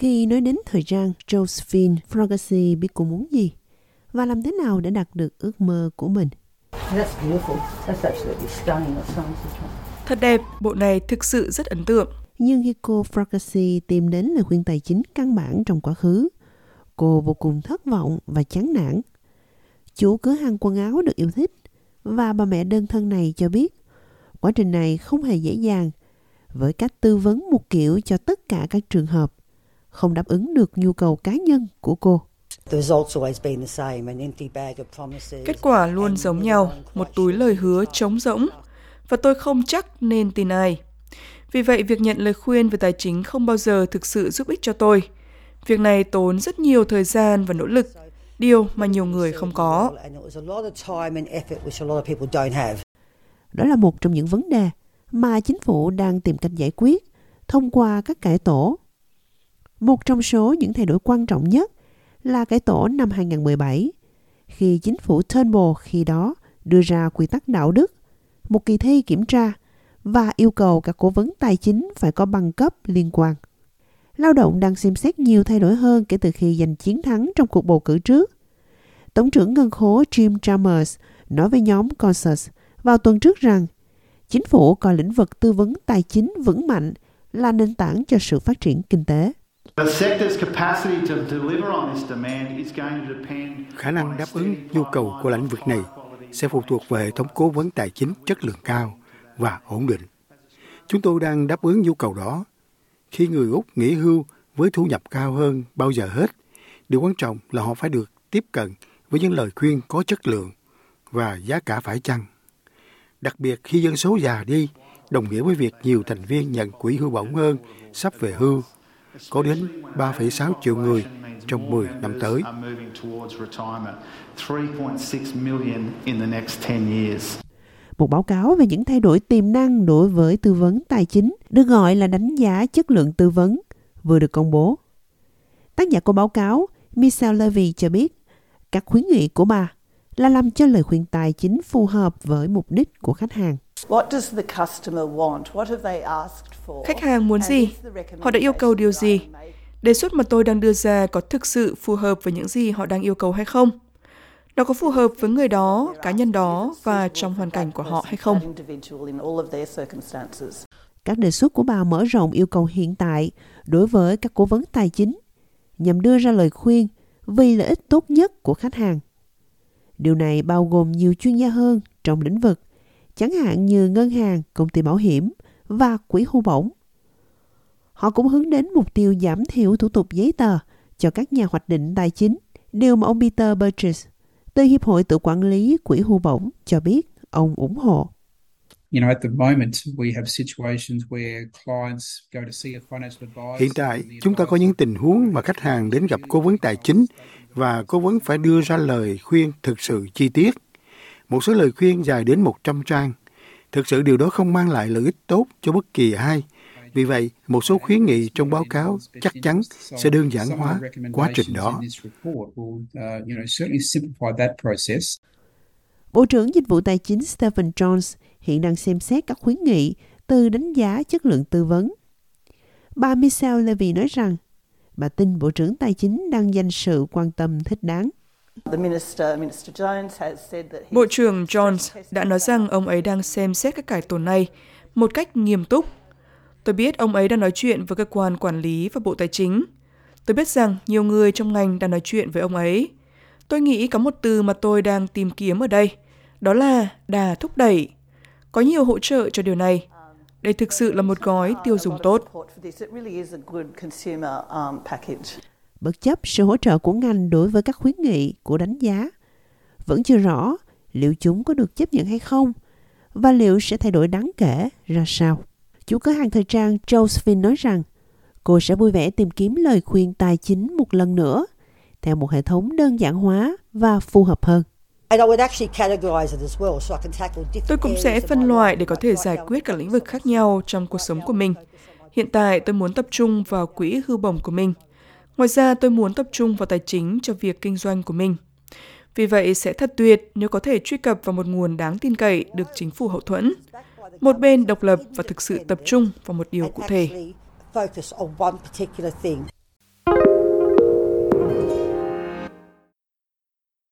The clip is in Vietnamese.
Khi nói đến thời trang, Josephine Fragacy biết cô muốn gì và làm thế nào để đạt được ước mơ của mình. Thật đẹp, bộ này thực sự rất ấn tượng. Nhưng khi cô Fragacy tìm đến lời khuyên tài chính căn bản trong quá khứ, cô vô cùng thất vọng và chán nản. Chủ cửa hàng quần áo được yêu thích và bà mẹ đơn thân này cho biết quá trình này không hề dễ dàng với cách tư vấn một kiểu cho tất cả các trường hợp không đáp ứng được nhu cầu cá nhân của cô. Kết quả luôn giống nhau, một túi lời hứa trống rỗng, và tôi không chắc nên tin ai. Vì vậy, việc nhận lời khuyên về tài chính không bao giờ thực sự giúp ích cho tôi. Việc này tốn rất nhiều thời gian và nỗ lực, điều mà nhiều người không có. Đó là một trong những vấn đề mà chính phủ đang tìm cách giải quyết thông qua các cải tổ. Một trong số những thay đổi quan trọng nhất là cải tổ năm 2017, khi chính phủ Turnbull khi đó đưa ra quy tắc đạo đức, một kỳ thi kiểm tra và yêu cầu các cố vấn tài chính phải có bằng cấp liên quan. Lao động đang xem xét nhiều thay đổi hơn kể từ khi giành chiến thắng trong cuộc bầu cử trước. Tổng trưởng ngân khố Jim Chalmers nói với nhóm Consus vào tuần trước rằng chính phủ coi lĩnh vực tư vấn tài chính vững mạnh là nền tảng cho sự phát triển kinh tế. Khả năng đáp ứng nhu cầu của lĩnh vực này sẽ phụ thuộc vào hệ thống cố vấn tài chính chất lượng cao và ổn định. Chúng tôi đang đáp ứng nhu cầu đó. Khi người Úc nghỉ hưu với thu nhập cao hơn bao giờ hết, điều quan trọng là họ phải được tiếp cận với những lời khuyên có chất lượng và giá cả phải chăng. Đặc biệt khi dân số già đi, đồng nghĩa với việc nhiều thành viên nhận quỹ hưu bổng hơn sắp về hưu, có đến 3,6 triệu người trong 10 năm tới. Một báo cáo về những thay đổi tiềm năng đối với tư vấn tài chính được gọi là đánh giá chất lượng tư vấn vừa được công bố. Tác giả của báo cáo Michelle Levy cho biết các khuyến nghị của bà là làm cho lời khuyên tài chính phù hợp với mục đích của khách hàng. Khách hàng muốn gì? Họ đã yêu cầu điều gì? Đề xuất mà tôi đang đưa ra có thực sự phù hợp với những gì họ đang yêu cầu hay không? Nó có phù hợp với người đó, cá nhân đó và trong hoàn cảnh của họ hay không? Các đề xuất của bà mở rộng yêu cầu hiện tại đối với các cố vấn tài chính nhằm đưa ra lời khuyên vì lợi ích tốt nhất của khách hàng. Điều này bao gồm nhiều chuyên gia hơn trong lĩnh vực, chẳng hạn như ngân hàng, công ty bảo hiểm và quỹ hưu bổng. Họ cũng hướng đến mục tiêu giảm thiểu thủ tục giấy tờ cho các nhà hoạch định tài chính, điều mà ông Peter Burgess từ Hiệp hội tự quản lý quỹ hưu bổng cho biết ông ủng hộ. Hiện tại, chúng ta có những tình huống mà khách hàng đến gặp cố vấn tài chính và cố vấn phải đưa ra lời khuyên thực sự chi tiết. Một số lời khuyên dài đến 100 trang. Thực sự điều đó không mang lại lợi ích tốt cho bất kỳ ai. Vì vậy, một số khuyến nghị trong báo cáo chắc chắn sẽ đơn giản hóa quá trình đó. Bộ trưởng Dịch vụ Tài chính Stephen Jones hiện đang xem xét các khuyến nghị từ đánh giá chất lượng tư vấn. Bà Michelle Levy nói rằng, bà tin Bộ trưởng Tài chính đang dành sự quan tâm thích đáng. Bộ trưởng Jones đã nói rằng ông ấy đang xem xét các cải tổ này một cách nghiêm túc. Tôi biết ông ấy đang nói chuyện với cơ quan quản lý và Bộ Tài chính. Tôi biết rằng nhiều người trong ngành đang nói chuyện với ông ấy. Tôi nghĩ có một từ mà tôi đang tìm kiếm ở đây, đó là đà thúc đẩy. Có nhiều hỗ trợ cho điều này. Đây thực sự là một gói tiêu dùng tốt. Bất chấp sự hỗ trợ của ngành đối với các khuyến nghị của đánh giá, vẫn chưa rõ liệu chúng có được chấp nhận hay không và liệu sẽ thay đổi đáng kể ra sao. Chủ cửa hàng thời trang Josephine nói rằng cô sẽ vui vẻ tìm kiếm lời khuyên tài chính một lần nữa theo một hệ thống đơn giản hóa và phù hợp hơn. Tôi cũng sẽ phân loại để có thể giải quyết các lĩnh vực khác nhau trong cuộc sống của mình. Hiện tại tôi muốn tập trung vào quỹ hưu bổng của mình. Ngoài ra, tôi muốn tập trung vào tài chính cho việc kinh doanh của mình. Vì vậy, sẽ thật tuyệt nếu có thể truy cập vào một nguồn đáng tin cậy được chính phủ hậu thuẫn. Một bên độc lập và thực sự tập trung vào một điều cụ thể.